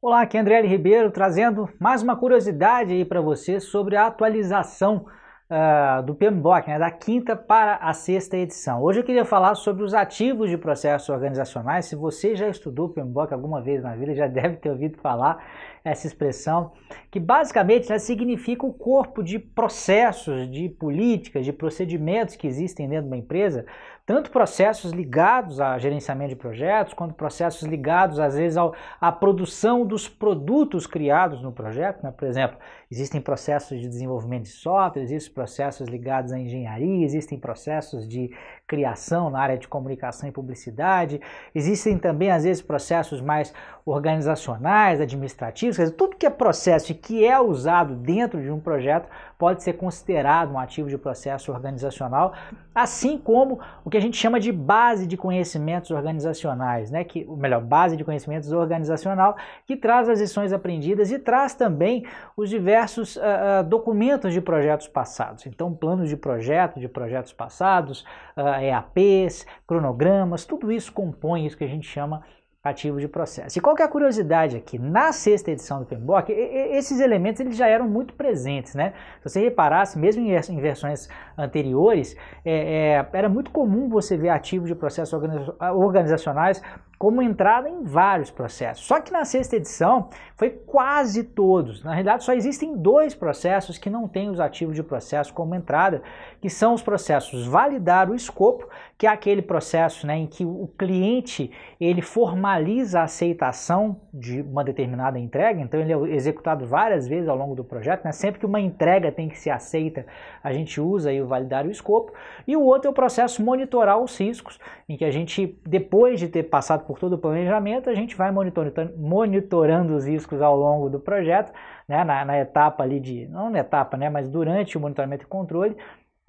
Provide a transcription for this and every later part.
Olá, aqui é André L. Ribeiro trazendo mais uma curiosidade aí para você sobre a atualização uh, do PMBOK, né, da quinta para a sexta edição. Hoje eu queria falar sobre os ativos de processos organizacionais. Se você já estudou PMBOK alguma vez na vida, já deve ter ouvido falar essa expressão, que basicamente né, significa o corpo de processos, de políticas, de procedimentos que existem dentro de uma empresa, tanto processos ligados a gerenciamento de projetos, quanto processos ligados, às vezes, ao, à produção dos produtos criados no projeto. Né? Por exemplo, existem processos de desenvolvimento de software, existem processos ligados à engenharia, existem processos de criação na área de comunicação e publicidade, existem também, às vezes, processos mais organizacionais, administrativos, quer dizer, tudo que é processo e que é usado dentro de um projeto pode ser considerado um ativo de processo organizacional, assim como o que a gente chama de base de conhecimentos organizacionais, né? que, melhor, base de conhecimentos organizacional, que traz as lições aprendidas e traz também os diversos uh, uh, documentos de projetos passados. Então, planos de projeto, de projetos passados, uh, EAPs, cronogramas, tudo isso compõe isso que a gente chama ativo de processo. E qual que é a curiosidade aqui? Na sexta edição do PMBOK, esses elementos eles já eram muito presentes, né? Se você reparasse, mesmo em versões anteriores, é, é, era muito comum você ver ativos de processos organizacionais como entrada em vários processos. Só que na sexta edição foi quase todos. Na realidade, só existem dois processos que não têm os ativos de processo como entrada, que são os processos validar o escopo, que é aquele processo né, em que o cliente ele formaliza a aceitação de uma determinada entrega, então ele é executado várias vezes ao longo do projeto, né? sempre que uma entrega tem que ser aceita, a gente usa aí o validar o escopo, e o outro é o processo monitorar os riscos, em que a gente, depois de ter passado por todo o planejamento, a gente vai monitorando, monitorando os riscos ao longo do projeto, né, na, na etapa ali de, não na etapa, né, mas durante o monitoramento e controle,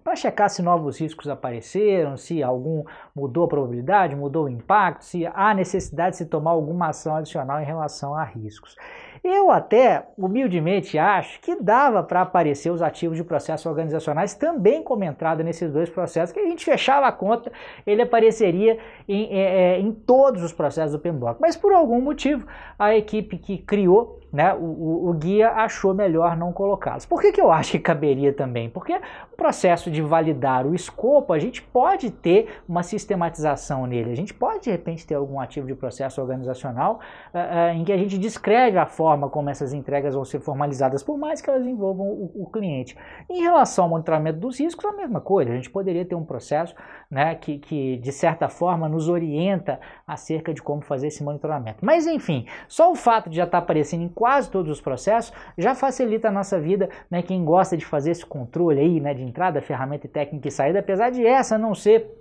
para checar se novos riscos apareceram, se algum mudou a probabilidade, mudou o impacto, se há necessidade de se tomar alguma ação adicional em relação a riscos. Eu até, humildemente, acho que dava para aparecer os ativos de processos organizacionais também como entrada nesses dois processos, que a gente fechava a conta, ele apareceria em, é, é em todos os processos do PMBOK. Mas por algum motivo, a equipe que criou né, o, o, guia achou melhor não colocá-los. Por que, que eu acho que caberia também? Porque o processo de validar o escopo, a gente pode ter uma sistematização nele, a gente pode de repente ter algum ativo de processo organizacional uh, uh, em que a gente descreve a forma como essas entregas vão ser formalizadas, por mais que elas envolvam o, o, cliente. Em relação ao monitoramento dos riscos, a mesma coisa, a gente poderia ter um processo né, que, que de certa forma nos orienta acerca de como fazer esse monitoramento. Mas enfim, só o fato de já estar aparecendo em quase todos os processos, já facilita a nossa vida, né, quem gosta de fazer esse controle aí, né, de entrada, ferramenta técnica e saída, apesar de essa não ser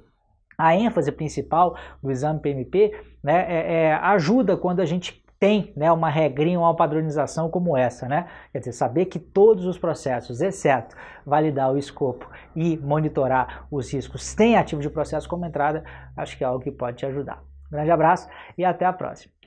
a ênfase principal do exame PMP, né, é, é, ajuda quando a gente tem né, uma regrinha, uma padronização como essa, né? Quer dizer, saber que todos os processos, exceto validar o escopo e monitorar os riscos, têm ativo de processo como entrada, acho que é algo que pode te ajudar. grande abraço e até a próxima.